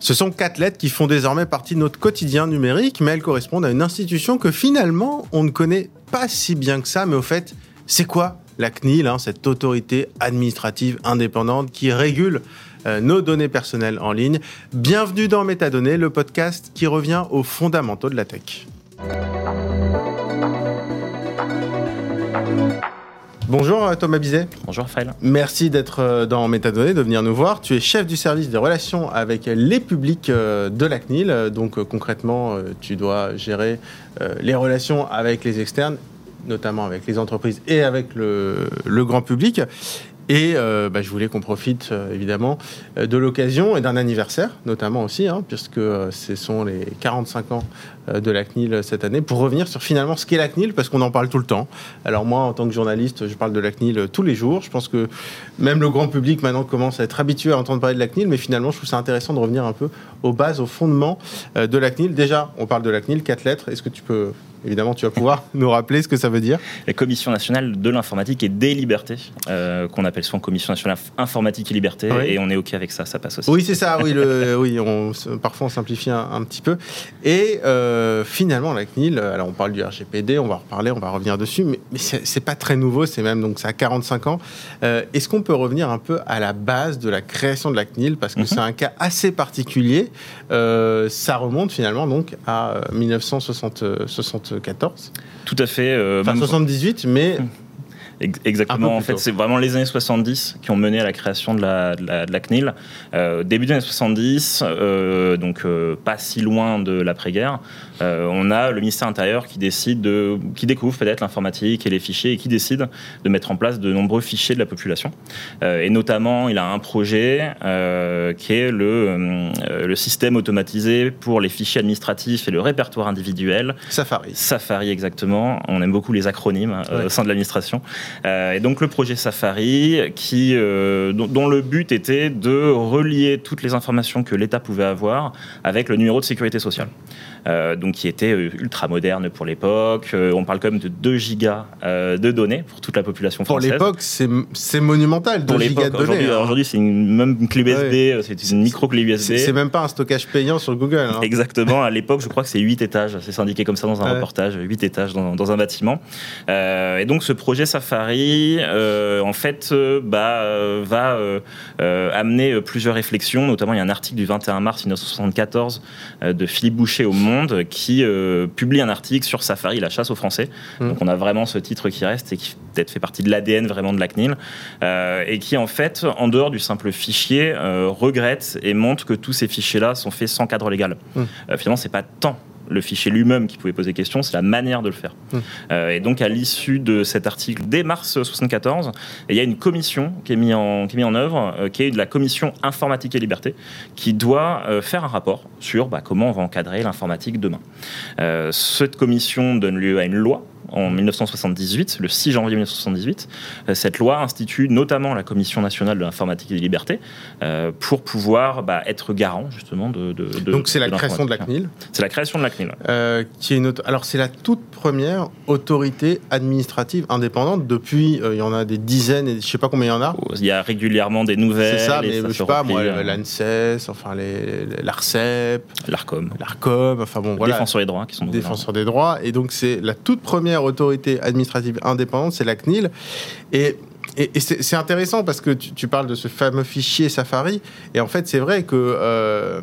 Ce sont quatre lettres qui font désormais partie de notre quotidien numérique, mais elles correspondent à une institution que finalement on ne connaît pas si bien que ça. Mais au fait, c'est quoi la CNIL, hein, cette autorité administrative indépendante qui régule euh, nos données personnelles en ligne? Bienvenue dans Métadonnées, le podcast qui revient aux fondamentaux de la tech. Bonjour euh, Thomas Bizet. Bonjour Raphaël. Merci d'être euh, dans Métadonnées, de venir nous voir. Tu es chef du service des relations avec les publics euh, de la CNIL. Donc concrètement, tu dois gérer les relations avec les externes notamment avec les entreprises et avec le, le grand public. Et euh, bah, je voulais qu'on profite euh, évidemment euh, de l'occasion et d'un anniversaire notamment aussi, hein, puisque ce sont les 45 ans de la CNIL cette année, pour revenir sur finalement ce qu'est la CNIL, parce qu'on en parle tout le temps. Alors moi, en tant que journaliste, je parle de la CNIL tous les jours. Je pense que même le grand public maintenant commence à être habitué à entendre parler de la CNIL, mais finalement, je trouve ça intéressant de revenir un peu aux bases, aux fondements de la CNIL. Déjà, on parle de la CNIL, quatre lettres. Est-ce que tu peux Évidemment, tu vas pouvoir nous rappeler ce que ça veut dire. La Commission nationale de l'informatique et des libertés, euh, qu'on appelle souvent Commission nationale informatique et liberté, et on est OK avec ça, ça passe aussi. Oui, c'est ça, oui, le, oui on, parfois on simplifie un, petit peu. Et euh, finalement, la CNIL, alors on parle du RGPD, on va en reparler, on va revenir dessus, mais, mais c'est pas très nouveau, c'est même, donc ça a 45 ans. Euh, est-ce qu'on peut revenir un peu à la base de la création de la CNIL, parce que mhm. c'est un cas assez particulier, ça remonte finalement donc à 1960 14. Tout à fait. Euh, enfin, 78, mais hum. Exactement. En fait, c'est vraiment les années 70 qui ont mené à la création de la, de CNIL. Euh, début des années 70, euh, donc euh, pas si loin de l'après-guerre, on a le ministère intérieur qui décide de, qui découvre peut-être l'informatique et les fichiers et qui décide de mettre en place de nombreux fichiers de la population. et notamment, il a un projet qui est le, le système automatisé pour les fichiers administratifs et le répertoire individuel. Safari. Safari, exactement. On aime beaucoup les acronymes au sein de l'administration. Euh, et donc le projet Safari, qui, euh, dont, le but était de relier toutes les informations que l'État pouvait avoir avec le numéro de sécurité sociale. Euh, donc qui était ultra moderne pour l'époque. on parle quand même de 2 gigas de données pour toute la population française. Pour l'époque, c'est monumental, 2 gigas de données. Hein. Aujourd'hui, c'est une, même une clé USB, c'est une micro clé USB. C'est même pas un stockage payant sur Google. Hein. Exactement. À l'époque, je crois que c'est 8 étages. C'est indiqué comme ça dans un reportage, 8 étages dans, dans un bâtiment. et donc ce projet Safari euh, en fait, euh, bah, euh, va amener plusieurs réflexions. Notamment, il y a un article du 21 mars 1974 de Philippe Boucher au Monde qui publie un article sur Safari, la chasse aux Français. Mmh. Donc, on a vraiment ce titre qui reste et qui peut-être fait partie de l'ADN vraiment de la CNIL et qui, en fait, en dehors du simple fichier, regrette et montre que tous ces fichiers-là sont faits sans cadre légal. Mmh. finalement, c'est pas tant le fichier lui-même qui pouvait poser question, c'est la manière de le faire. Hum. Euh, et donc, à l'issue de cet article, dès mars 1974, il y a une commission qui est mise en, qui est en œuvre, euh, qui est de la commission informatique et liberté, qui doit euh, faire un rapport sur bah, comment on va encadrer l'informatique demain. cette commission donne lieu à une loi en 1978, le 6 janvier 1978. Euh, cette loi institue notamment la Commission nationale de l'informatique et des libertés euh, pour pouvoir bah, être garant justement de. Donc c'est la création de la CNIL. C'est la création de la CNIL. Euh, qui est une Alors c'est la toute première autorité administrative indépendante. Depuis, il y en a des dizaines, et je sais pas combien il y en a. Il y a régulièrement des nouvelles. C'est ça, mais je sais pas, moi, l'ANSES, enfin l'ARCEP, l'ARCOM, l'ARCOM, enfin bon, voilà. Défenseurs des droits qui sont défenseurs des droits, et donc c'est la toute première autorité administrative indépendante, c'est la CNIL. Et et, c'est intéressant parce que tu, parles de ce fameux fichier Safari, et en fait, c'est vrai que euh,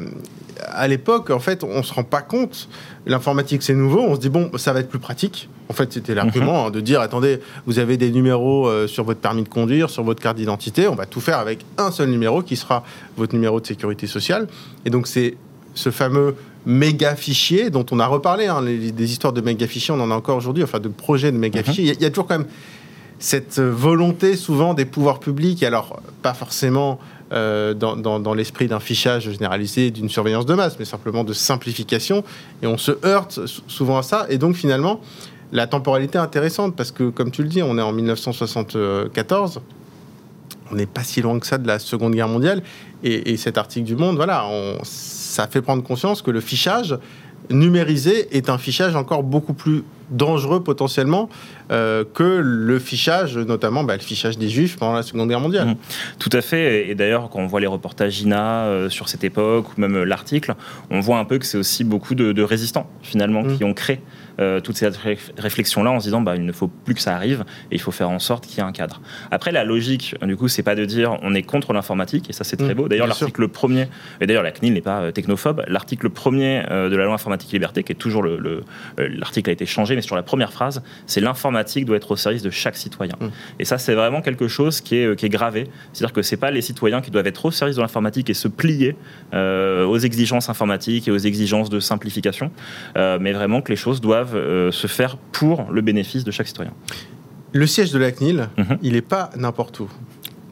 à l'époque, en fait, on se rend pas compte. L'informatique, c'est nouveau. On se dit bon, ça va être plus pratique. En fait, c'était l'argument mhm. hein, de dire attendez, vous avez des numéros euh, sur votre permis de conduire, sur votre carte d'identité. On va tout faire avec un seul numéro qui sera votre numéro de sécurité sociale. Et donc, c'est ce fameux méga fichier dont on a reparlé, hein, des histoires de méga fichiers, on en a encore aujourd'hui, enfin de projets de méga fichiers. Mhm. Il y, a toujours quand même cette volonté souvent des pouvoirs publics, alors pas forcément euh, dans, l'esprit d'un fichage généralisé, d'une surveillance de masse, mais simplement de simplification. Et on se heurte souvent à ça. Et donc finalement, la temporalité est intéressante parce que, comme tu le dis, on est en 1974 on n'est pas si loin que ça de la Seconde Guerre mondiale. Et, cet article du Monde, voilà, ça fait prendre conscience que le fichage numérisé est un fichage encore beaucoup plus dangereux potentiellement que le fichage, notamment bah, le fichage des juifs pendant la Seconde Guerre mondiale. Mmh. Tout à fait. Et d'ailleurs, quand on voit les reportages INA sur cette époque, ou même l'article, on voit un peu que c'est aussi beaucoup de, résistants, finalement, mmh. qui ont créé euh, toute cette réflexion-là en se disant bah, il ne faut plus que ça arrive et il faut faire en sorte qu'il y ait un cadre. Après, la logique, du coup, c'est pas de dire on est contre l'informatique, et ça c'est très mmh, beau. D'ailleurs, l'article premier, et d'ailleurs la CNIL n'est pas euh, technophobe, l'article premier euh, de la loi informatique et liberté, qui est toujours le. L'article a été changé, mais sur la première phrase, c'est l'informatique doit être au service de chaque citoyen. Mmh. Et ça, c'est vraiment quelque chose qui est, qui est gravé. C'est-à-dire que c'est pas les citoyens qui doivent être au service de l'informatique et se plier aux exigences informatiques et aux exigences de simplification, mais vraiment que les choses doivent euh, se faire pour le bénéfice de chaque citoyen. Le siège de la CNIL, mhm. il n'est pas n'importe où.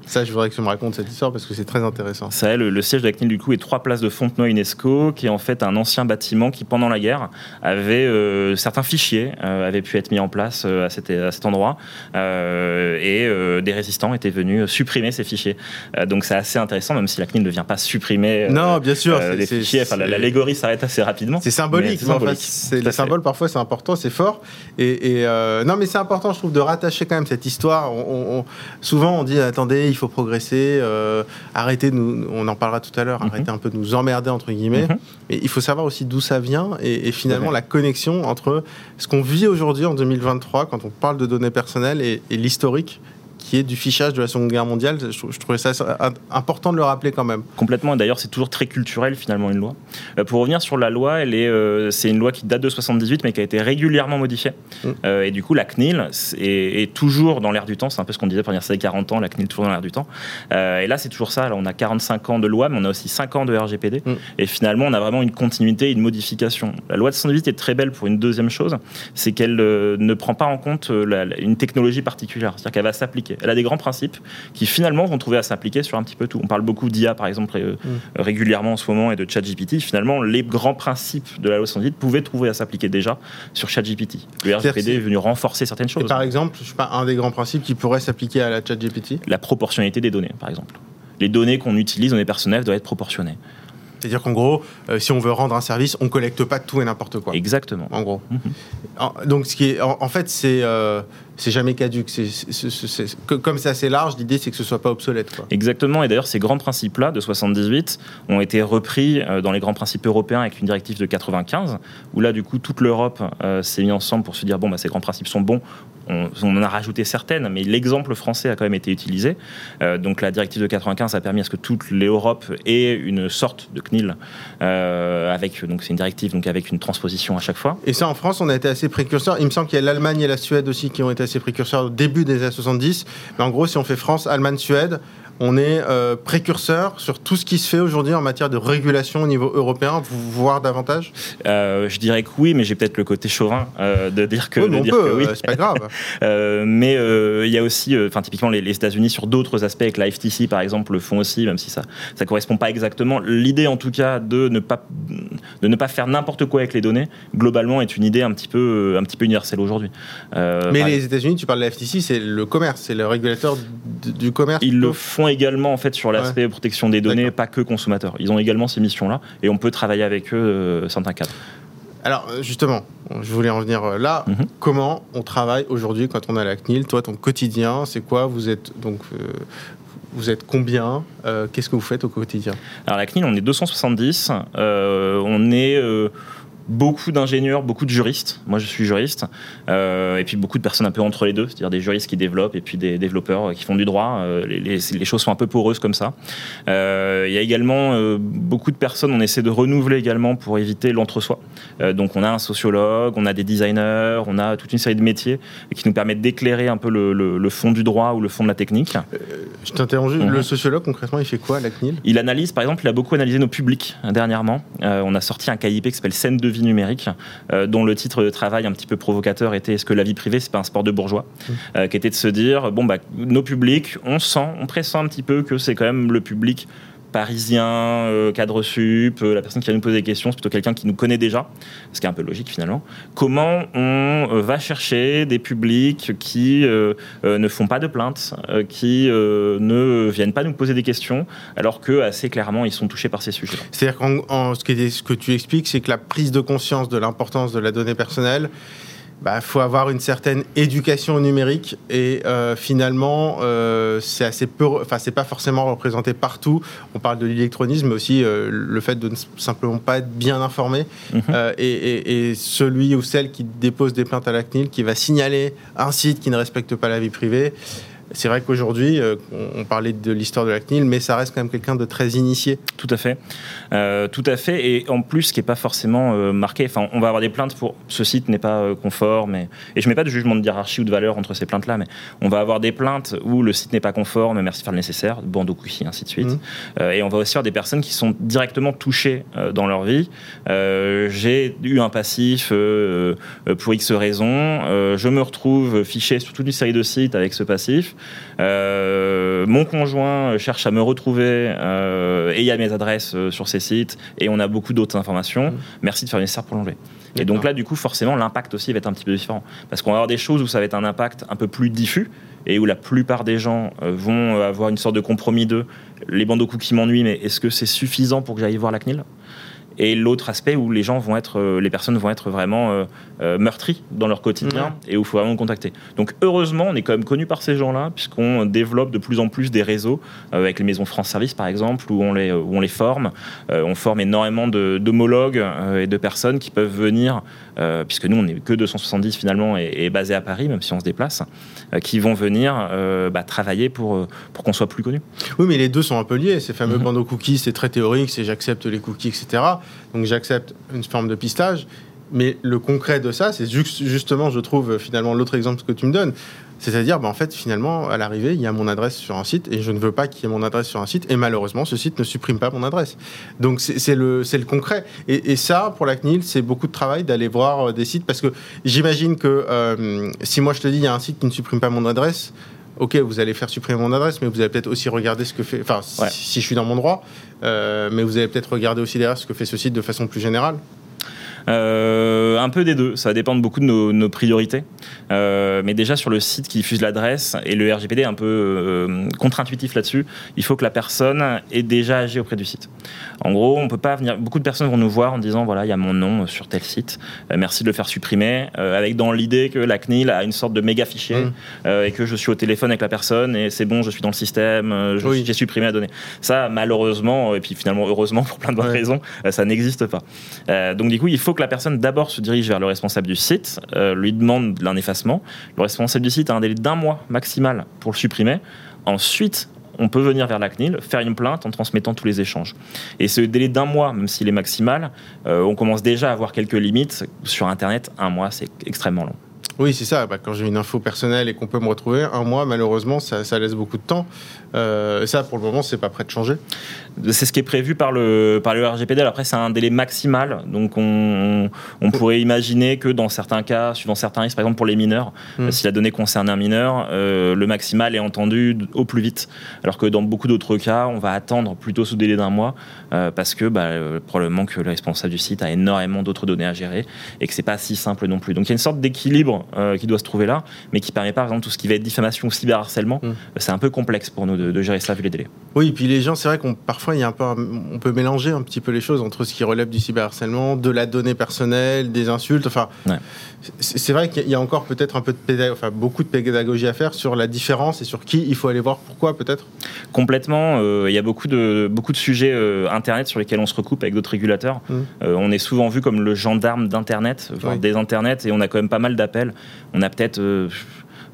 Ça, je voudrais que tu me racontes cette histoire parce que c'est très intéressant. Ça, le, le siège de la CNIL, du coup, est trois places de Fontenoy UNESCO, qui est en fait un ancien bâtiment qui, pendant la guerre, avait euh, certains fichiers euh, avaient pu être mis en place euh, à, cet, à, cet, endroit et des résistants étaient venus supprimer ces fichiers. donc, c'est assez intéressant, même si la CNIL ne vient pas supprimer non, bien sûr, des fichiers. Enfin, l'allégorie s'arrête assez rapidement. C'est symbolique. C'est les symboles, parfois, c'est important, c'est fort. Et, non, mais c'est important, je trouve, de rattacher quand même cette histoire. On, souvent, on dit attendez, il faut progresser, euh, arrêter, nous, on en parlera tout à l'heure, mhm. arrêter un peu de nous emmerder, entre guillemets. Mhm. Mais il faut savoir aussi d'où ça vient et, finalement la connexion entre ce qu'on vit aujourd'hui en 2023 quand on parle de données personnelles et l'historique qui est du fichage de la Seconde Guerre mondiale. Je, trouvais ça important de le rappeler quand même. Complètement. D'ailleurs, c'est toujours très culturel finalement une loi. Euh, pour revenir sur la loi, elle est, euh, c'est une loi qui date de 78, mais qui a été régulièrement modifiée. Mm. Euh, et du coup, la CNIL est, toujours dans l'air du temps. C'est un peu ce qu'on disait pour dire 40 ans. La CNIL est toujours dans l'air du temps. et là, c'est toujours ça. On a 45 ans de loi, mais on a aussi 5 ans de RGPD. Mm. Et finalement, on a vraiment une continuité, une modification. La loi de 78 est très belle pour une deuxième chose, c'est qu'elle ne prend pas en compte une technologie particulière. C'est-à-dire qu'elle va s'appliquer elle a des grands principes qui finalement vont trouver à s'appliquer sur un petit peu tout. On parle beaucoup d'IA par exemple euh, mm. régulièrement en ce moment et de ChatGPT. Finalement, les grands principes de la loi 118 pouvaient trouver à s'appliquer déjà sur ChatGPT. Le RGPD est venu renforcer certaines choses. par exemple, je sais pas, un des grands principes qui pourrait s'appliquer à la ChatGPT La proportionnalité des données, par exemple. Les données qu'on utilise dans les personnels doivent être proportionnées. C'est-à-dire qu'en gros, euh, si on veut rendre un service, on collecte pas tout et n'importe quoi. Exactement. En gros. Mhm. donc, ce qui est, en, fait, c'est euh, c'est jamais caduque. C'est, comme c'est assez large, l'idée c'est que ce soit pas obsolète. Quoi. Exactement. Et d'ailleurs, ces grands principes-là de 78 ont été repris euh, dans les grands principes européens avec une directive de 95, où là, du coup, toute l'Europe s'est mise ensemble pour se dire bon, bah, ces grands principes sont bons, on, en a rajouté certaines, mais l'exemple français a quand même été utilisé. Euh, donc la directive de 95 a permis à ce que toute l'Europe ait une sorte de CNIL euh, avec donc c'est une directive donc avec une transposition à chaque fois. Et ça en France on a été assez précurseurs. Il me semble qu'il y a l'Allemagne et la Suède aussi qui ont été assez précurseurs au début des années 70. Mais en gros si on fait France, Allemagne, Suède, on est euh, précurseur sur tout ce qui se fait aujourd'hui en matière de régulation au niveau européen, voire davantage? Euh, Je dirais que oui, mais j'ai peut-être le côté chauvin euh, de dire que, oui, oui. c'est pas grave. mais il y a aussi, enfin typiquement les, États-Unis sur d'autres aspects, avec la FTC par exemple le font aussi, même si ça ça correspond pas exactement. L'idée en tout cas de ne pas de ne pas faire n'importe quoi avec les données, globalement, est une idée un petit peu un petit peu universelle aujourd'hui. mais les États-Unis, tu parles de la FTC, c'est le commerce, c'est le régulateur du commerce. Ils le font également en fait sur l'aspect protection des données, pas que consommateurs. Ils ont également ces missions-là et on peut travailler avec eux euh, certains cadres. Alors euh, justement, je voulais en venir euh, là. Mhm. Comment on travaille aujourd'hui quand on a la CNIL Toi, ton quotidien, c'est quoi? Vous êtes donc vous êtes combien? Qu'est-ce que vous faites au quotidien? Alors la CNIL, on est 270. on est beaucoup d'ingénieurs, beaucoup de juristes. Moi, je suis juriste. Euh, et puis beaucoup de personnes un peu entre les deux, c'est-à-dire des juristes qui développent et puis des développeurs qui font du droit. Euh, les, choses sont un peu poreuses comme ça. Euh, il y a également beaucoup de personnes, on essaie de renouveler également pour éviter l'entre-soi. donc on a un sociologue, on a des designers, on a toute une série de métiers qui nous permettent d'éclairer un peu le, fond du droit ou le fond de la technique. je t'interromps mhm. Le sociologue, concrètement, il fait quoi à la CNIL? Il analyse, par exemple, il a beaucoup analysé nos publics dernièrement. on a sorti un KIP qui s'appelle Scène de vie numérique, euh, dont le titre de travail un petit peu provocateur était Est-ce que la vie privée, c'est pas un sport de bourgeois mmh. euh, Qui était de se dire bon, bah, nos publics, on sent, on pressent un petit peu que c'est quand même le public parisien, euh, cadre sup, euh, la personne qui va nous poser des questions, c'est plutôt quelqu'un qui nous connaît déjà, ce qui est un peu logique finalement. Comment on euh, va chercher des publics qui ne font pas de plaintes, qui ne viennent pas nous poser des questions, alors que assez clairement ils sont touchés par ces sujets. C'est-à-dire qu'en ce, ce que tu expliques, c'est que la prise de conscience de l'importance de la donnée personnelle bah, faut avoir une certaine éducation numérique et euh, finalement euh, c'est assez peu, enfin c'est pas forcément représenté partout. On parle de l'électronisme, mais aussi euh, le fait de ne simplement pas être bien informé mhm. et, et, celui ou celle qui dépose des plaintes à la CNIL, qui va signaler un site qui ne respecte pas la vie privée. C'est vrai qu'aujourd'hui, euh, on parlait de l'histoire de la CNIL, mais ça reste quand même quelqu'un de très initié. Tout à fait. Euh, tout à fait. Et en plus, ce qui n'est pas forcément euh, marqué, enfin, on va avoir des plaintes pour ce site n'est pas conforme. Et, et je ne mets pas de jugement de hiérarchie ou de valeur entre ces plaintes-là, mais on va avoir des plaintes où le site n'est pas conforme, merci de faire le nécessaire, bandeau cookie, ainsi de suite. Mmh. et on va aussi avoir des personnes qui sont directement touchées dans leur vie. J'ai eu un passif pour X raisons. je me retrouve fiché sur toute une série de sites avec ce passif. Euh, mon conjoint cherche à me retrouver euh, et il y a mes adresses euh, sur ces sites et on a beaucoup d'autres informations. Mmh. Merci de faire une nécessaire pour l'enlever. Et donc là, du coup, forcément, l'impact aussi va être un petit peu différent. Parce qu'on va avoir des choses où ça va être un impact un peu plus diffus et où la plupart des gens vont avoir une sorte de compromis de les bandeaux cookies m'ennuient, mais est-ce que c'est suffisant pour que j'aille voir la CNIL et l'autre aspect où les gens vont être, les personnes vont être vraiment euh, euh, meurtries dans leur quotidien et où il faut vraiment contacter. Donc heureusement, on est quand même connu par ces gens-là puisqu'on développe de plus en plus des réseaux avec les maisons France Service par exemple où on les, où on les forme. on forme énormément d'homologues et de personnes qui peuvent venir, puisque nous on n'est que 270 finalement et, et, basé à Paris même si on se déplace, qui vont venir bah, travailler pour, pour qu'on soit plus connu. Oui, mais les deux sont un peu liés. Ces fameux mm-hmm. bandeaux cookies, c'est très théorique, c'est j'accepte les cookies, etc. Donc j'accepte une forme de pistage. Mais le concret de ça, c'est justement, je trouve, finalement, l'autre exemple que tu me donnes. C'est-à-dire, bah, en fait, finalement, à l'arrivée, il y a mon adresse sur un site et je ne veux pas qu'il y ait mon adresse sur un site. Et malheureusement, ce site ne supprime pas mon adresse. Donc, c'est le, le concret. Et, ça, pour la CNIL, c'est beaucoup de travail d'aller voir euh, des sites parce que j'imagine que euh, si moi je te dis, il y a un site qui ne supprime pas mon adresse, ok, vous allez faire supprimer mon adresse, mais vous allez peut-être aussi regarder ce que fait. Enfin, si, je suis dans mon droit, euh, mais vous allez peut-être regarder aussi derrière ce que fait ce site de façon plus générale. Euh, un peu des deux, ça va dépendre beaucoup de nos, priorités. Euh, mais déjà sur le site qui diffuse l'adresse, et le RGPD est un peu euh, contre-intuitif là-dessus, il faut que la personne ait déjà agi auprès du site. En gros, on peut pas venir. Beaucoup de personnes vont nous voir en disant voilà, il y a mon nom sur tel site, merci de le faire supprimer, avec dans l'idée que la CNIL a une sorte de méga fichier mmh. et que je suis au téléphone avec la personne et c'est bon, je suis dans le système, j'ai supprimé la donnée. Ça, malheureusement, et puis finalement heureusement pour plein de bonnes raisons, ça n'existe pas. donc du coup, il faut que la personne d'abord se dirige vers le responsable du site, euh, lui demande un effacement. Le responsable du site a un délai d'un mois maximal pour le supprimer. Ensuite, on peut venir vers la CNIL, faire une plainte en transmettant tous les échanges. Et ce délai d'un mois, même s'il est maximal, euh, on commence déjà à avoir quelques limites. Sur Internet, un mois, c'est extrêmement long. Oui, c'est ça. Bah, quand j'ai une info personnelle et qu'on peut me retrouver, un mois, malheureusement, ça, ça laisse beaucoup de temps. Euh, ça, pour le moment, c'est pas prêt de changer. C'est ce qui est prévu par le, par le RGPD. Après, c'est un délai maximal. Donc, on, on, pourrait imaginer que dans certains cas, suivant certains risques, par exemple pour les mineurs, hmm. si la donnée concerne un mineur, euh, le maximal est entendu au plus vite. Alors que dans beaucoup d'autres cas, on va attendre plutôt ce délai d'un mois euh, parce que bah, probablement que le responsable du site a énormément d'autres données à gérer et que c'est pas si simple non plus. Donc, il y a une sorte d'équilibre qui doit se trouver là, mais qui permet pas, par exemple, tout ce qui va être diffamation ou cyberharcèlement. Hmm. C'est un peu complexe pour nous de, de gérer ça vu les délais. Oui, et puis les gens, c'est vrai qu'on parfois il y a un peu, on peut mélanger un petit peu les choses entre ce qui relève du cyberharcèlement, de la donnée personnelle, des insultes. Enfin, c'est vrai qu'il y a encore peut-être un peu de enfin beaucoup de pédagogie à faire sur la différence et sur qui il faut aller voir pourquoi peut-être? Complètement. Euh, il y a beaucoup de beaucoup de sujets euh, internet sur lesquels on se recoupe avec d'autres régulateurs. Mmh. Euh, on est souvent vu comme le gendarme d'internet, des internets, et on a quand même pas mal d'appels. On a peut-être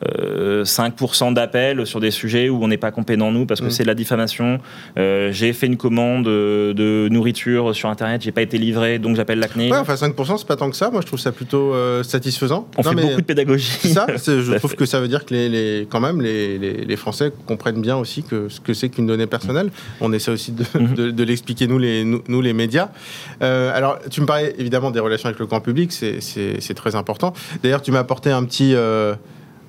5% euh, d'appels sur des sujets où on n'est pas compétent nous parce que mm. c'est de la diffamation. Euh, j'ai fait une commande de nourriture sur internet, j'ai pas été livré, donc j'appelle la CNIL. Ouais, enfin 5% c'est pas tant que ça. Moi je trouve ça plutôt euh, satisfaisant. On fait beaucoup de pédagogie. Ça, je trouve que ça veut dire que les, quand même les, les, Français comprennent bien aussi que ce que c'est qu'une donnée personnelle. On essaie aussi de, mm-hmm. de, l'expliquer nous les nous, les médias. alors tu me parlais évidemment des relations avec le grand public, c'est très important. D'ailleurs tu m'as apporté un petit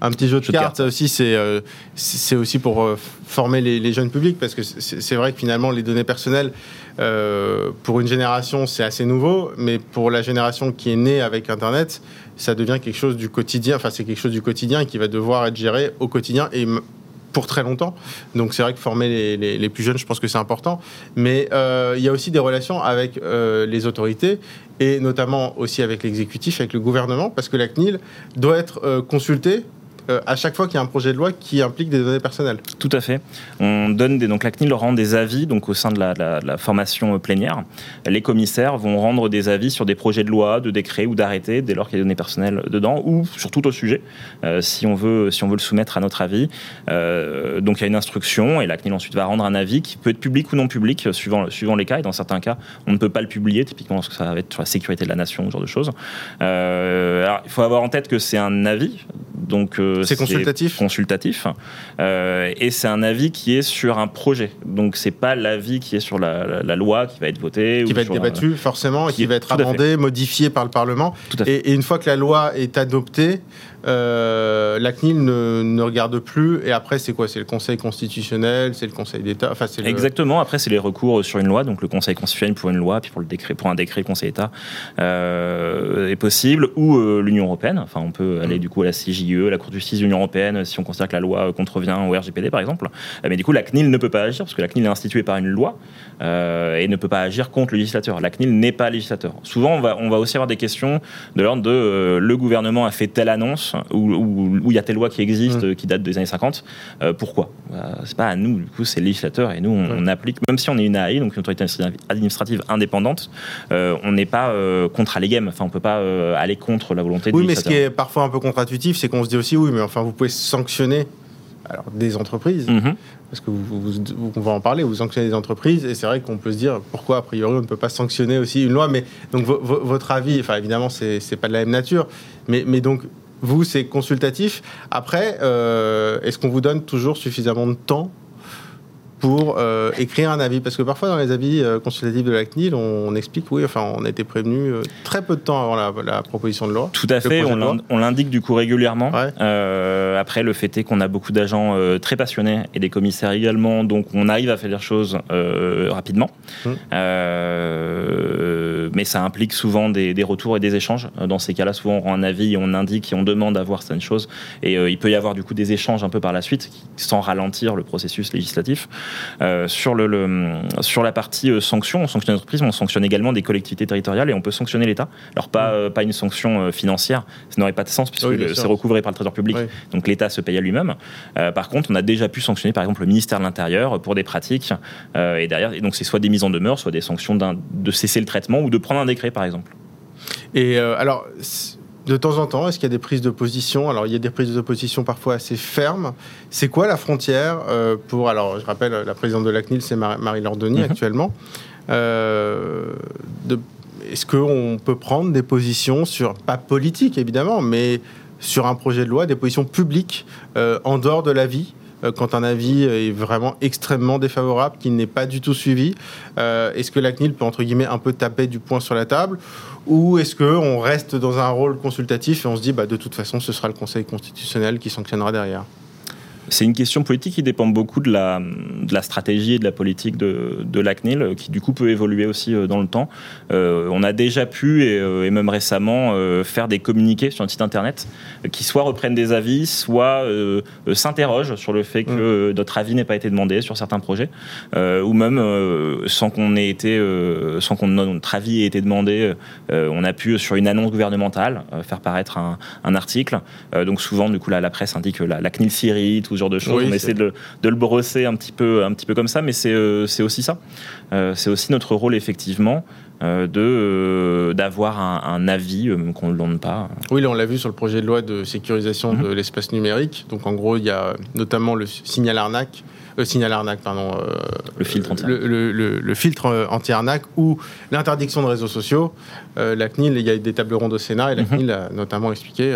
un petit jeu de, cartes, ça aussi, c'est euh, c'est aussi pour euh, former les, jeunes publics, parce que c'est vrai que finalement, les données personnelles, euh, pour une génération, c'est assez nouveau, mais pour la génération qui est née avec Internet, ça devient quelque chose du quotidien, enfin, c'est quelque chose du quotidien qui va devoir être géré au quotidien, et pour très longtemps. Donc c'est vrai que former les, plus jeunes, je pense que c'est important. Mais il y a aussi des relations avec les autorités et notamment aussi avec l'exécutif, avec le gouvernement, parce que la CNIL doit être consultée euh, à chaque fois qu'il y a un projet de loi qui implique des données personnelles. Tout à fait. On donne donc la CNIL rend des avis donc au sein de la, formation plénière. Les commissaires vont rendre des avis sur des projets de loi, de décrets ou d'arrêtés dès lors qu'il y a des données personnelles dedans ou sur tout au sujet euh, si on veut si on veut le soumettre à notre avis. Euh, donc il y a une instruction et la CNIL ensuite va rendre un avis qui peut être public ou non public suivant suivant les cas et dans certains cas on ne peut pas le publier typiquement parce que ça va être sur la sécurité de la nation ce genre de choses. alors il faut avoir en tête que c'est un avis donc c'est consultatif. Consultatif. Euh, et c'est un avis qui est sur un projet. Donc c'est pas l'avis qui est sur la, loi qui va être votée. Qui va être débattue forcément et qui, va être amendé, modifié par le Parlement. et, une fois que la loi est adoptée, euh, la CNIL ne, regarde plus. Et après, c'est quoi? C'est le Conseil constitutionnel, c'est le Conseil d'État? Enfin, Exactement. Après, c'est les recours sur une loi, donc le Conseil constitutionnel pour une loi, puis pour le décret, pour un décret Conseil d'État euh, est possible, ou euh, l'Union européenne. Enfin, on peut aller mm. du coup à la CJE, la Cour de justice de l'Union européenne, si on considère que la loi contrevient au RGPD, par exemple. Mais du coup, la CNIL ne peut pas agir parce que la CNIL est instituée par une loi et ne peut pas agir contre le législateur. La CNIL n'est pas législateur. Souvent, on va, on va aussi avoir des questions de l'ordre de le gouvernement a fait telle annonce où il y a telle loi qui existe, mm. qui date des années 50. Euh, pourquoi? Euh, C'est pas à nous, du coup, c'est législateur et nous, on, applique, même si on est une AI, donc une autorité administrative indépendante, euh, on n'est pas contre Allegem. Enfin, on peut pas aller contre la volonté Oui, mais ce qui est parfois un peu contre-intuitif, c'est qu'on se dit aussi, oui, mais enfin, vous pouvez sanctionner alors, des entreprises, mm-hmm. parce que vous, on va en parler, vous sanctionnez des entreprises, et c'est vrai qu'on peut se dire pourquoi a priori on ne peut pas sanctionner aussi une loi, mais donc votre avis, enfin évidemment c'est pas de la même nature, mais, mais donc vous, c'est consultatif. Après, euh, est-ce qu'on vous donne toujours suffisamment de temps pour euh, écrire un avis Parce que parfois, dans les avis euh, consultatifs de la CNIL, on, explique, oui, enfin, on a été prévenu très peu de temps avant la, proposition de loi. Tout à fait, on l'indique du coup régulièrement. après, le fait est qu'on a beaucoup d'agents très passionnés et des commissaires également, donc on arrive à faire les choses rapidement. Hum mais ça implique souvent des, retours et des échanges. Euh, dans ces cas-là, souvent on rend un avis, on indique et on demande à voir certaines choses. Et euh, il peut y avoir du coup des échanges un peu par la suite, sans ralentir le processus législatif. Euh, sur, le, sur la partie sanction, on sanctionne l'entreprise, mais on sanctionne également des collectivités territoriales et on peut sanctionner l'État. Alors pas, mmh. pas une sanction financière, ça n'aurait pas de sens puisque c'est recouvré par le Trésor public, donc l'État se paye à lui-même. par contre, on a déjà pu sanctionner par exemple le ministère de l'Intérieur pour des pratiques et derrière, et donc c'est soit des mises en demeure, soit des sanctions de cesser le traitement ou de prendre un décret, par exemple. Et euh, alors, de temps en temps, est-ce qu'il y a des prises de position? Alors, il y a des prises de position parfois assez fermes. C'est quoi la frontière euh, pour. Alors, je rappelle, la présidente de la CNIL, c'est Marie Lordoni mhm. actuellement. Euh, est-ce qu'on peut prendre des positions sur, pas politique évidemment, mais sur un projet de loi, des positions publiques en dehors de la vie? euh, quand un avis est vraiment extrêmement défavorable, qui n'est pas du tout suivi euh, Est-ce que la CNIL peut, entre guillemets, un peu taper du poing sur la table Ou est-ce qu'on reste dans un rôle consultatif et on se dit, bah, de toute façon, ce sera le Conseil constitutionnel qui sanctionnera derrière? C'est une question politique qui dépend beaucoup de la, de la stratégie et de la politique de, de la CNIL, qui du coup peut évoluer aussi euh, dans le temps. Euh, on a déjà pu, et, euh, même récemment, faire des communiqués sur un site internet qui soit reprennent des avis, soit s'interrogent sur le fait que mmh. notre avis n'ait pas été demandé sur certains projets, ou même sans qu'on ait été, sans qu'on notre avis ait été demandé, on a pu sur une annonce gouvernementale faire paraître un, un article. donc souvent, du coup, la, la presse indique la, la CNIL Syrie, tout genre de choses. on essaie de, le brosser un petit peu, un petit peu comme ça, mais c'est euh, aussi ça. Euh, c'est aussi notre rôle, effectivement. Euh, de d'avoir un, avis qu'on ne donne pas. Oui, on l'a vu sur le projet de loi de sécurisation de mhm. l'espace numérique. Donc en gros, il y a notamment le signal arnaque, le signal arnaque, pardon, le filtre anti le, filtre anti-arnaque ou l'interdiction de réseaux sociaux. la CNIL, il y a des tables rondes au Sénat et la mhm. CNIL a notamment expliqué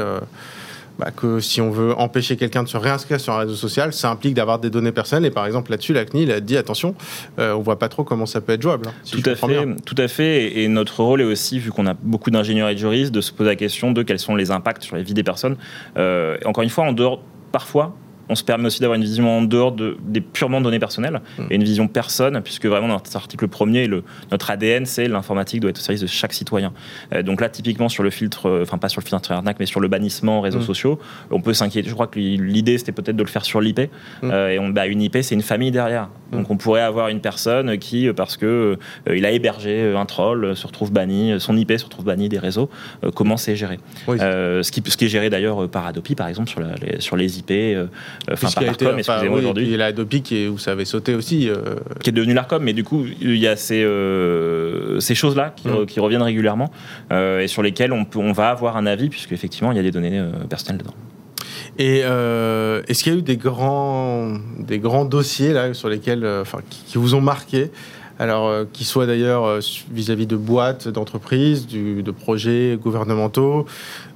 bah, que si on veut empêcher quelqu'un de se réinscrire sur un réseau social, ça implique d'avoir des données personnelles. Et par exemple, là-dessus, la CNIL a dit attention, euh, on voit pas trop comment ça peut être jouable. Hein, tout, à fait, tout à fait. Et notre rôle est aussi, vu qu'on a beaucoup d'ingénieurs et de juristes, de se poser la question de quels sont les impacts sur la vie des personnes. Euh, encore une fois, en dehors, parfois, on se permet aussi d'avoir une vision en dehors de, des purement données personnelles mm. et une vision personne, puisque vraiment dans notre article premier, le, notre ADN, c'est l'informatique doit être au service de chaque citoyen. Euh, donc là, typiquement sur le filtre, euh, enfin pas sur le filtre arnaque, mais sur le bannissement réseaux mm. sociaux, on peut s'inquiéter. Je crois que l'idée c'était peut-être de le faire sur l'IP. Mm. Euh, et on, bah, une IP, c'est une famille derrière. Donc on pourrait avoir une personne qui, parce que il a hébergé un troll, se retrouve banni, son IP se retrouve banni des réseaux. comment c'est géré? Ce, qui, ce qui est géré d'ailleurs par Adopi, par exemple, sur, les, sur les IP enfin pas l'ARCOM, excusez-moi aujourd'hui. Il y a Adopi qui où ça avait sauté aussi. Euh. Qui est devenu l'ARCOM, mais du coup, il y a ces, euh, ces choses-là qui, mm. qui, reviennent régulièrement euh, et sur lesquelles on, peut, on va avoir un avis, puisque effectivement, il y a des données personnelles dedans. Et est-ce qu'il y a eu des grands, des grands dossiers là, sur lesquels, enfin, qui, vous ont marqué alors euh, qu'ils soient d'ailleurs euh, vis-à-vis de boîtes, d'entreprises, de projets gouvernementaux,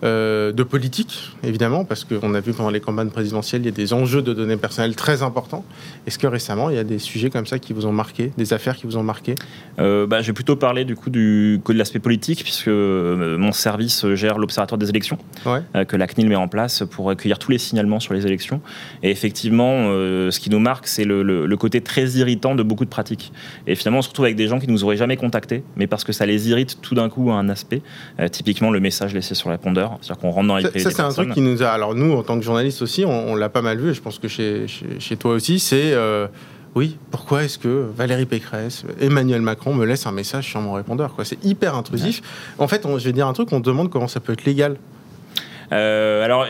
euh, de politiques, évidemment, parce qu'on a vu pendant les campagnes présidentielles, il y a des enjeux de données personnelles très importants. Est-ce que récemment, il y a des sujets comme ça qui vous ont marqué, des affaires qui vous ont marqué? Bah, Je vais plutôt parler du coup du, de l'aspect politique, puisque mon service gère l'Observatoire des élections, que la CNIL met en place pour recueillir tous les signalements sur les élections. Et effectivement, ce qui nous marque, c'est le, le, côté très irritant de beaucoup de pratiques. Et on se retrouve avec des gens qui ne nous auraient jamais contactés, mais parce que ça les irrite tout d'un coup à un aspect. Euh, typiquement, le message laissé sur le répondeur, c'est-à-dire qu'on rentre dans les Ça, ça c'est un truc qui nous a. Alors, nous, en tant que journalistes aussi, on, l'a pas mal vu, et je pense que chez, chez, toi aussi, c'est. Euh, oui, pourquoi est-ce que Valérie Pécresse, Emmanuel Macron me laisse un message sur mon répondeur C'est hyper intrusif. En fait, je vais dire un truc, on demande comment ça peut être légal. Euh, alors,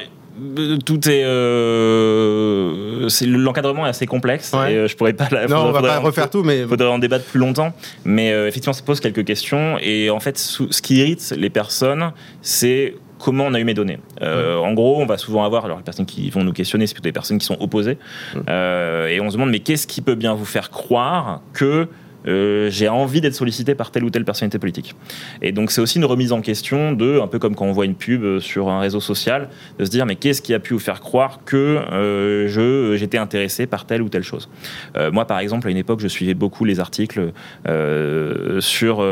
tout est euh, l'encadrement est assez complexe et euh, je pourrais pas non on va pas refaire tout mais faudrait en débattre plus longtemps. Mais euh, effectivement ça pose quelques questions et en fait ce qui irrite les personnes c'est comment on a eu mes données. En gros, on va souvent avoir, alors les personnes qui vont nous questionner, c'est plutôt des personnes qui sont opposées, et on se demande, mais qu'est-ce qui peut bien vous faire croire que euh, j'ai envie d'être sollicité par telle ou telle personnalité politique. Et donc c'est aussi une remise en question de, un peu comme quand on voit une pub euh, sur un réseau social, de se dire mais qu'est-ce qui a pu vous faire croire que euh, j'étais intéressé par telle ou telle chose? moi par exemple à une époque je suivais beaucoup les articles sur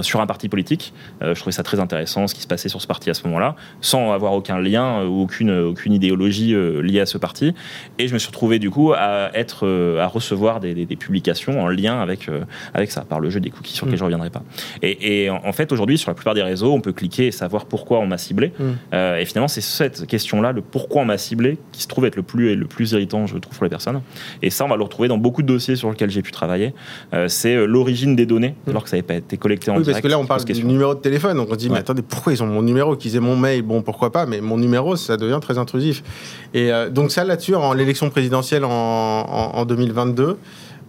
sur un parti politique. je trouvais ça très intéressant ce qui se passait sur ce parti à ce moment-là, sans avoir aucun lien ou aucune aucune idéologie liée à ce parti. Et je me suis retrouvé du coup à être à recevoir des, publications en lien avec avec ça, par le jeu des cookies sur lesquels mm. je ne reviendrai pas. Et, en fait, aujourd'hui, sur la plupart des réseaux, on peut cliquer et savoir pourquoi on m'a ciblé. Mm. Euh, et finalement, c'est cette question-là, le pourquoi on m'a ciblé, qui se trouve être le plus, le plus irritant, je trouve, pour les personnes. Et ça, on va le retrouver dans beaucoup de dossiers sur lesquels j'ai pu travailler. Euh, c'est l'origine des données, mm. alors que ça n'avait pas été collecté en oui, direct. parce que là, on parle du numéro de téléphone. Donc on dit, mais attendez, pourquoi ils ont mon numéro? Qu'ils aient mon mail, bon, pourquoi pas, mais mon numéro, ça devient très intrusif. Et donc ça, là-dessus, en l'élection présidentielle en, en 2022,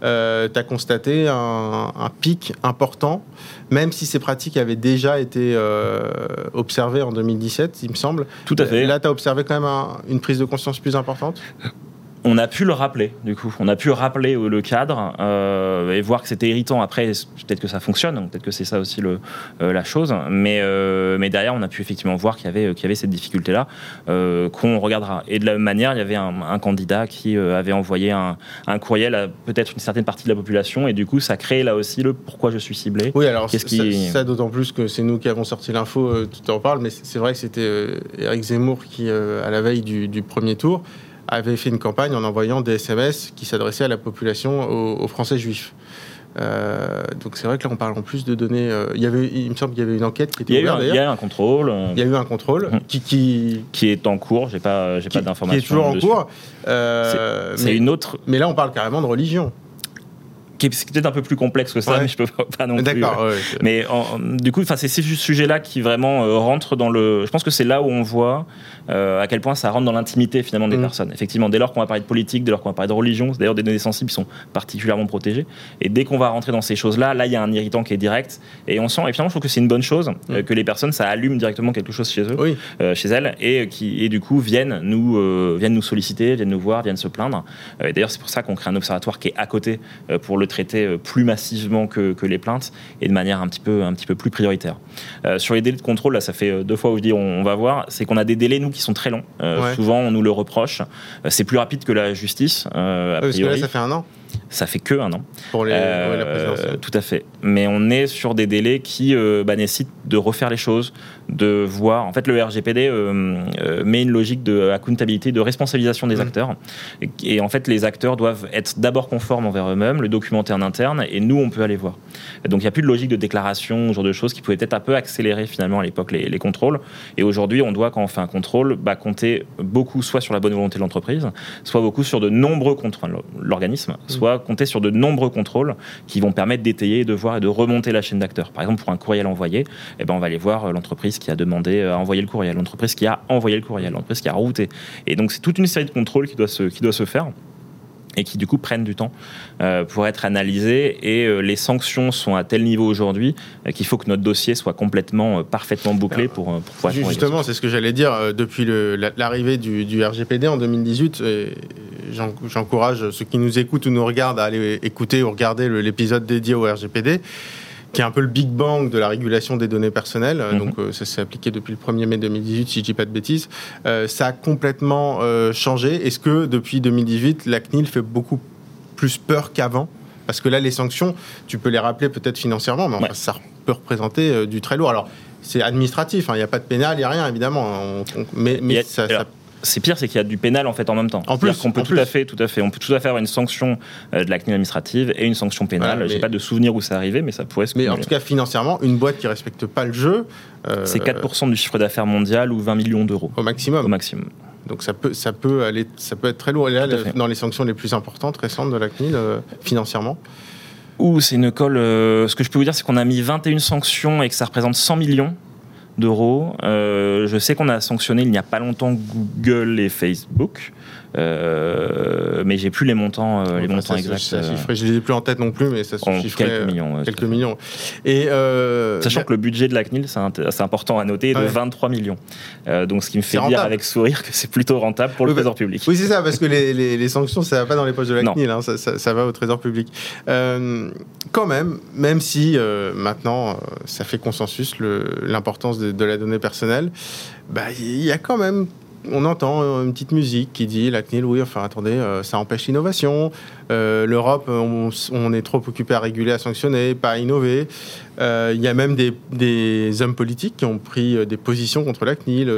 euh, tu as constaté un, pic important, même si ces pratiques avaient déjà été euh, observées en 2017, il me semble. Tout à fait. Là, tu as observé quand même une prise de conscience plus importante? On a pu le rappeler, du coup. On a pu rappeler le cadre euh, et voir que c'était irritant. Après, peut-être que ça fonctionne, peut-être que c'est ça aussi le, euh, la chose. Mais, euh, mais derrière, on a pu effectivement voir qu'il y avait, qu'il y avait cette difficulté-là qu'on regardera. Et de la même manière, il y avait un, candidat qui avait envoyé un, un courriel à peut-être une certaine partie de la population et du coup, ça crée là aussi le pourquoi je suis ciblé. Oui, alors ça, qui... ça d'autant plus que c'est nous qui avons sorti l'info, tu en parles, mais c'est vrai que c'était Eric Zemmour qui, à la veille du, du premier tour, avait fait une campagne en envoyant des SMS qui s'adressaient à la population, aux, Français juifs. Euh, donc c'est vrai que là on parle en plus de données. Euh, il y avait, il me semble qu'il y avait une enquête qui était ouverte. Il y a eu un contrôle. Il y a eu un contrôle hum. qui, qui, qui est en cours. J'ai pas j'ai pas d'informations. Qui est toujours en cours. Euh, c'est une autre. Mais là on parle carrément de religion qui est peut-être un peu plus complexe que ça, mais je peux pas non plus. D'accord. Euh. mais du coup, c'est ces sujets-là qui vraiment euh, rentrent dans le. Je pense que c'est là où on voit euh, à quel point ça rentre dans l'intimité finalement des mm. personnes. Effectivement, dès lors qu'on va parler de politique, dès lors qu'on va parler de religion, d'ailleurs des données sensibles sont particulièrement protégées. Et dès qu'on va rentrer dans ces choses-là, là, il y a un irritant qui est direct. Et on sent. Et finalement, je trouve que c'est une bonne chose mm. que les personnes, ça allume directement quelque chose chez eux, chez elles, et qui, et du coup, viennent nous, viennent nous solliciter, viennent nous voir, viennent se plaindre. et d'ailleurs, c'est pour ça qu'on crée un observatoire qui est à côté pour le traiter euh, plus massivement que, les plaintes et de manière un petit peu, un petit peu plus prioritaire. Euh, sur les délais de contrôle, là, ça fait euh, deux fois où je dis on, va voir, c'est qu'on a des délais, nous, qui sont très longs. Souvent, on nous le reproche. c'est plus rapide que la justice, a Parce que là, ça fait un an Ça fait que un an. Pour les, la Tout à fait. Mais on est sur des délais qui bah, nécessitent de refaire les choses, de voir. En fait, le RGPD met une logique de accountabilité, de responsabilisation des mmh. acteurs. Et, en fait, les acteurs doivent être d'abord conformes envers eux-mêmes, le documenter en interne, et nous, on peut aller voir. donc, il n'y a plus de logique de déclaration, ce genre de choses qui pouvaient être un peu accélérer finalement à l'époque les, contrôles. Et aujourd'hui, on doit, quand on fait un contrôle, bah, compter beaucoup soit sur la bonne volonté de l'entreprise, soit beaucoup sur de nombreux contrôles, l'organisme, mmh. Compter sur de nombreux contrôles qui vont permettre d'étayer, de voir et de remonter la chaîne d'acteurs. Par exemple, pour un courriel envoyé, eh ben, on va aller voir l'entreprise qui a demandé à envoyer le courriel, l'entreprise qui a envoyé le courriel, l'entreprise qui a routé. Et donc, c'est toute une série de contrôles qui doit se, qui doit se faire et qui du coup prennent du temps euh, pour être analysés. Et euh, les sanctions sont à tel niveau aujourd'hui euh, qu'il faut que notre dossier soit complètement parfaitement bouclé pour, pour pouvoir justement c'est ce que j'allais dire depuis l'arrivée du, du, RGPD en 2018 j'encourage ceux qui nous écoutent ou nous regardent à aller écouter ou regarder l'épisode dédié au RGPD qui est un peu le Big Bang de la régulation des données personnelles. Mhm. Donc, euh, ça s'est appliqué depuis le 1er mai 2018, si je dis pas de bêtises. Euh, ça a complètement euh, changé. Est-ce que depuis 2018, la CNIL fait beaucoup plus peur qu'avant? Parce que là, les sanctions, tu peux les rappeler peut-être financièrement, mais ça peut représenter du très lourd. Alors, c'est administratif, hein. il n'y a pas de pénal, il n'y a rien, évidemment. mais, mais ça, ça c'est pire, c'est qu'il y a du pénal en fait en même temps. En plus, on peut tout à fait, tout à fait, on peut tout à fait avoir une sanction euh, de la CNIL administrative et une sanction pénale. J'ai pas de souvenir où ça arrivé, mais ça pourrait se. Mais en tout cas, financièrement, une boîte qui respecte pas le jeu. Euh, c'est 4% du chiffre d'affaires mondial ou 20 millions d'euros. Au maximum. Au maximum. Donc ça peut, ça peut aller, ça peut être très lourd. Et là, dans les sanctions les plus importantes récentes de la CNIL, euh, financièrement. Ouh, c'est une colle. ce que je peux vous dire, c'est qu'on a mis 21 sanctions et que ça représente 100 millions d'euros. Euh, je sais qu'on a sanctionné il n'y a pas longtemps Google et Facebook. Euh, mais j'ai plus les montants, euh, les montants exacts. Ça, je les ai plus en tête non plus, mais ça se chiffrait quelques millions. quelques millions. Et sachant que le budget de la CNIL, c'est important à noter, est de 23 millions. donc ce qui me fait dire avec sourire que c'est plutôt rentable pour le trésor public. Oui, c'est ça, parce que les, les, sanctions, ça va pas dans les poches de la CNIL, hein, ça, ça, va au trésor public. quand même, même si maintenant ça fait consensus l'importance de, la donnée personnelle, bah, il y a quand même on entend une petite musique qui dit la CNIL, oui, enfin attendez, euh, ça empêche l'innovation. Euh, L'Europe, on, est trop occupé à réguler, à sanctionner, pas à innover. Euh, il y a même des, hommes politiques qui ont pris des positions contre la CNIL.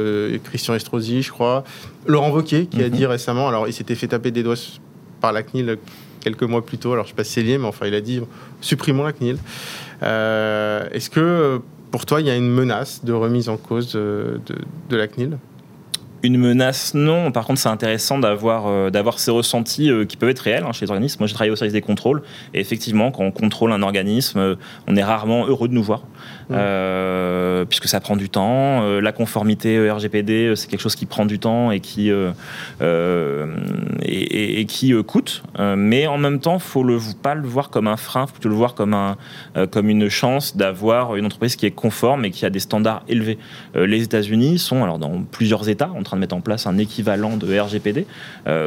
Christian Estrosi, je crois. Laurent Wauquiez, qui a mhm. dit récemment, alors il s'était fait taper des doigts par la CNIL quelques mois plus tôt, alors je ne sais pas si c'est lié, mais enfin il a dit supprimons la CNIL. Est-ce que pour toi, il y a une menace de remise en cause de, la CNIL? Une menace, non. Par contre, c'est intéressant d'avoir euh, ces ressentis euh, qui peuvent être réels hein, chez les organismes. Moi, j'ai travaillé au service des contrôles, et effectivement, quand on contrôle un organisme, euh, on est rarement heureux de nous voir. Euh, puisque ça prend du temps. Euh, la conformité RGPD, euh, c'est quelque chose qui prend du temps et qui, et, qui coûte. mais en même temps, faut le pas le voir comme un frein, faut plutôt le voir comme un comme une chance d'avoir une entreprise qui est conforme et qui a des standards élevés. les États-Unis sont alors dans plusieurs États en train de mettre en place un équivalent de RGPD.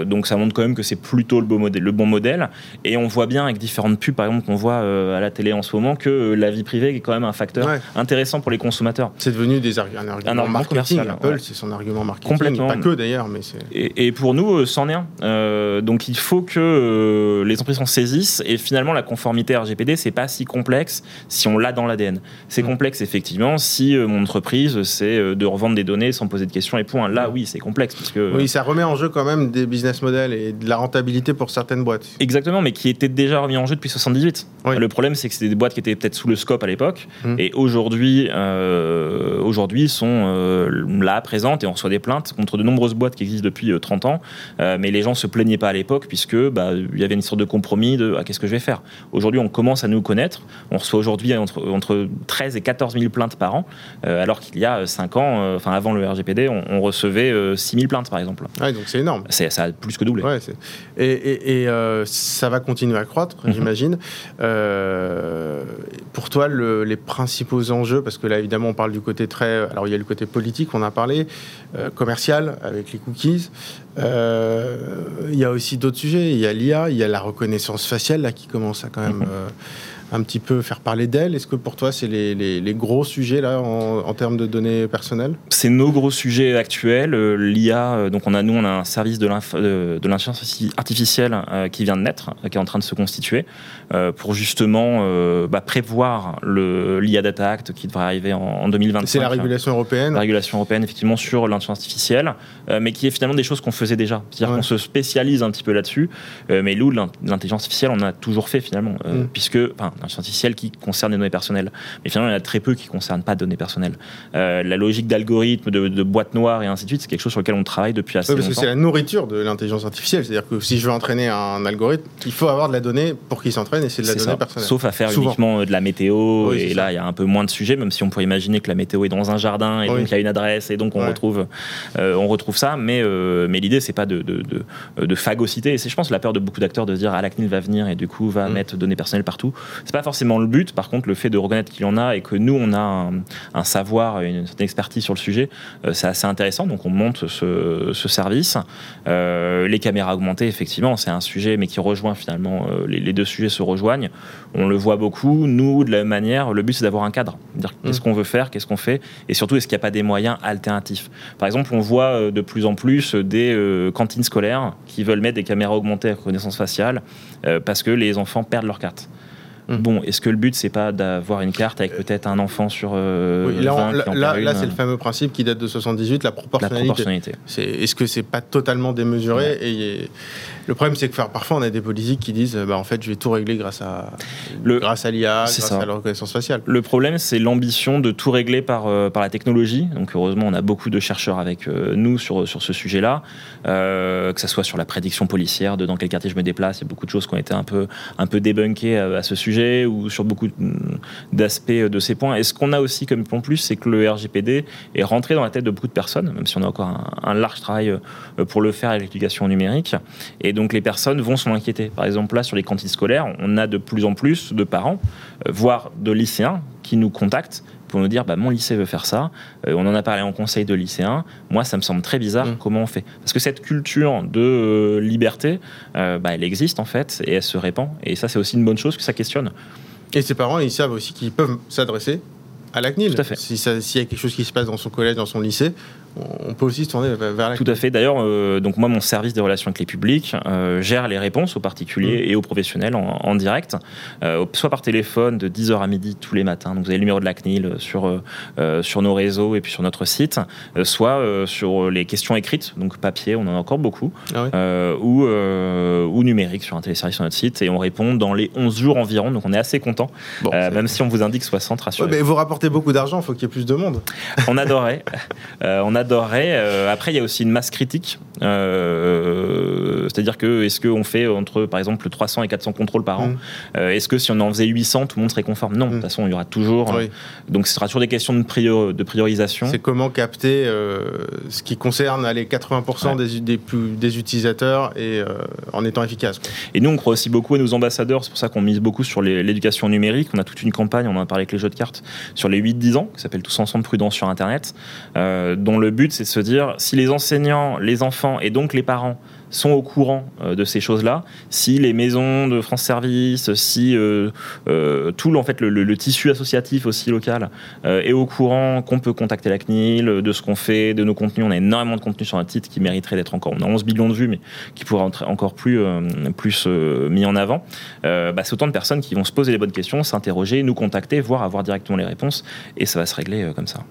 donc ça montre quand même que c'est plutôt le bon modèle. Et on voit bien avec différentes pubs, par exemple, qu'on voit à la télé en ce moment, que la vie privée est quand même un facteur intéressant pour les consommateurs. C'est devenu des un argument marketing. Apple, c'est son argument marketing. Complètement. Pas que d'ailleurs, mais et, et, pour nous, euh, c'en est un. Euh, donc il faut que euh, les entreprises s'en saisissent. Et finalement, la conformité RGPD, c'est pas si complexe si on l'a dans l'ADN. C'est mm. complexe effectivement si mon entreprise c'est de revendre des données sans poser de questions et point. Là, oui, c'est complexe parce que oui, ça remet en jeu quand même des business models et de la rentabilité pour certaines boîtes. Exactement, mais qui étaient déjà remis en jeu depuis 78. Le problème, c'est que c'était des boîtes qui étaient peut-être sous le scope à l'époque mm. et aujourd'hui euh, aujourd'hui, sont euh, là, présentes, et on reçoit des plaintes contre de nombreuses boîtes qui existent depuis 30 euh, ans. mais les gens se plaignaient pas à l'époque, puisque bah, il y avait une sorte de compromis de ah, qu'est-ce que je vais faire? Aujourd'hui, on commence à nous connaître. On reçoit aujourd'hui entre, entre 13 et 14 000 plaintes par an, alors qu'il y a 5 ans, enfin avant le RGPD, on, recevait 6 000 plaintes, par exemple. Ouais, donc c'est énorme. Ça a plus que doublé. Ouais, et, et, ça va continuer à croître, mhm. j'imagine. pour toi, le, les principaux enjeux parce que là, évidemment, on parle du côté très. Alors, il y a le côté politique, on a parlé, euh, commercial, avec les cookies. Euh, il y a aussi d'autres sujets. Il y a l'IA, il y a la reconnaissance faciale, là, qui commence à quand même. Mhm. Un petit peu faire parler d'elle Est-ce que pour toi, c'est les, les, gros sujets là en, termes de données personnelles? C'est nos gros sujets actuels. Euh, L'IA, euh, donc on a nous, on a un service de l'intelligence artificielle qui vient de naître, qui est en train de se constituer, pour justement bah, prévoir l'IA Data Act qui devrait arriver en, en 2025. C'est la régulation européenne? La régulation européenne, effectivement, sur l'intelligence artificielle, mais qui est finalement des choses qu'on faisait déjà. C'est-à-dire qu'on se spécialise un petit peu là-dessus, mais nous, l'intelligence artificielle, on a toujours fait finalement, mm. puisque, enfin, l'intelligence artificielle qui concerne les données personnelles. Mais finalement, il y en a très peu qui ne concernent pas de données personnelles. Euh, la logique d'algorithme, de, de boîte noire et ainsi de suite, c'est quelque chose sur lequel on travaille depuis assez longtemps. Parce que c'est la nourriture de l'intelligence artificielle. C'est-à-dire que si je veux entraîner un algorithme, il faut avoir de la donnée pour qu'il s'entraîne et c'est de la donnée personnelle. Sauf à faire uniquement de la météo. et là, il y a un peu moins de sujets, même si on pourrait imaginer que la météo est dans un jardin et donc il y a une adresse et donc on, retrouve, euh, on retrouve ça. Mais, euh, mais l'idée, c'est pas de, de, de, de phagocyter. Et c'est, je pense, la peur de beaucoup d'acteurs de se dire ah, la CNIL va venir et du coup va mm. mettre données personnelles partout. C'est pas forcément le but. Par contre, le fait de reconnaître qu'il y en a et que nous, on a un, savoir, une certaine expertise sur le sujet, euh, c'est assez intéressant. Donc, on monte ce, service. Euh, les caméras augmentées, effectivement, c'est un sujet, mais qui rejoint finalement, euh, les, deux sujets se rejoignent. On le voit beaucoup. Nous, de la même manière, le but, c'est d'avoir un cadre. Dire qu'est-ce mmh. qu'on veut faire, qu'est-ce qu'on fait, et surtout, est-ce qu'il n'y a pas des moyens alternatifs? Par exemple, on voit de plus en plus des cantines scolaires qui veulent mettre des caméras augmentées à reconnaissance faciale parce que les enfants perdent leur carte. Mmh. Bon, est-ce que le but, c'est pas d'avoir une carte avec peut-être un enfant sur. Euh, là, c'est le fameux principe qui date de 78, la proportionnalité. La proportionnalité. Est-ce que c'est pas totalement démesuré et, Le problème, c'est que parfois, on a des politiques qui disent bah, en fait, je vais tout régler grâce à, le, grâce à l'IA, grâce à la reconnaissance faciale. Le problème, c'est l'ambition de tout régler par, euh, par la technologie. Donc, heureusement, on a beaucoup de chercheurs avec euh, nous sur, sur ce sujet-là, que ce soit sur la prédiction policière, de dans quel quartier je me déplace. Il y a beaucoup de choses qui ont été un peu, un peu débunkées à ce sujet ou sur beaucoup d'aspects de ces points. Et ce qu'on a aussi comme point plus, c'est que le RGPD est rentré dans la tête de beaucoup de personnes, même si on a encore un, large travail euh, pour le faire avec l'éducation numérique. Et donc les personnes vont s'en inquiéter. Par exemple, là, sur les cantines scolaires, on a de plus en plus de parents, euh, voire de lycéens, qui nous contactent pour nous dire bah, mon lycée veut faire ça. Euh, on en a parlé en conseil de lycéens. Moi, ça me semble très bizarre. Mm. Comment on fait Parce que cette culture de euh, liberté, euh, bah, elle existe en fait et elle se répand. Et ça, c'est aussi une bonne chose que ça questionne. Et ses parents, ils savent aussi qu'ils peuvent s'adresser à la CNIL. Tout à fait. S'il y a quelque chose qui se passe dans son collège, dans son lycée, on peut aussi se tourner vers la Tout à fait. D'ailleurs, euh, donc moi, mon service de relations avec les publics euh, gère les réponses aux particuliers mmh. et aux professionnels en, direct, euh, soit par téléphone de 10h à midi tous les matins. Donc vous avez le numéro de la CNIL sur, sur nos réseaux et puis sur notre site, soit sur les questions écrites, donc papier, on en a encore beaucoup, ah ou, ou numérique sur un téléservice sur notre site. Et on répond dans les 11 jours environ, donc on est assez content, même si on vous indique 60, rassurez. mais vous rapportez beaucoup d'argent, il faut qu'il y ait plus de monde. on adorait. on adorerait. Euh, après, il y a aussi une masse critique. Euh, c'est-à-dire que est-ce qu'on fait entre, par exemple, 300 et 400 contrôles par an mm. euh, Est-ce que si on en faisait 800, tout le monde serait conforme? Non, de toute mm. façon, il y aura toujours. donc, ce sera toujours des questions de, de priorisation. C'est comment capter ce qui concerne les 80% des, des, plus, des utilisateurs et en étant efficace. Et nous, on croit aussi beaucoup à nos ambassadeurs. C'est pour ça qu'on mise beaucoup sur l'éducation numérique. On a toute une campagne, on en a parlé avec les jeux de cartes, sur les 8-10 ans, qui s'appelle Tous ensemble prudence sur Internet, dont le but, c'est de se dire, si les enseignants, les enfants et donc les parents sont au courant euh, de ces choses-là, si les maisons de France Service, si euh, euh, tout en fait, le, tissu associatif aussi local est au courant qu'on peut contacter la CNIL, de ce qu'on fait, de nos contenus, on a énormément de contenus sur un titre qui mériterait d'être encore, on a 11 millions de vues, mais qui pourrait être encore plus, plus mis en avant, bah, c'est autant de personnes qui vont se poser les bonnes questions, s'interroger, nous contacter, voire avoir directement les réponses, et ça va se régler comme ça.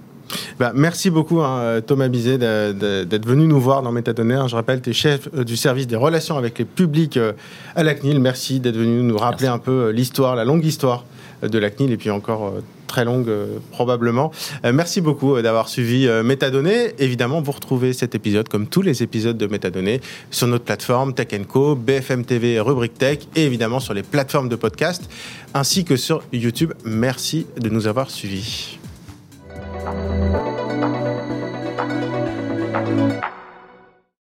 Bah, merci beaucoup hein, Thomas Bizet d'être venu nous voir dans Métadonnées. Je rappelle, tu es chef euh, du service des relations avec les publics euh, à la CNIL. Merci d'être venu nous rappeler un peu euh, l'histoire, la longue histoire de la CNIL et puis encore très longue probablement. merci beaucoup d'avoir suivi Métadonnées. Évidemment, vous retrouvez cet épisode comme tous les épisodes de Métadonnées sur notre plateforme Tech Co, BFM TV, Rubrique Tech et évidemment sur les plateformes de podcast ainsi que sur YouTube. Merci de nous avoir suivis. 啊。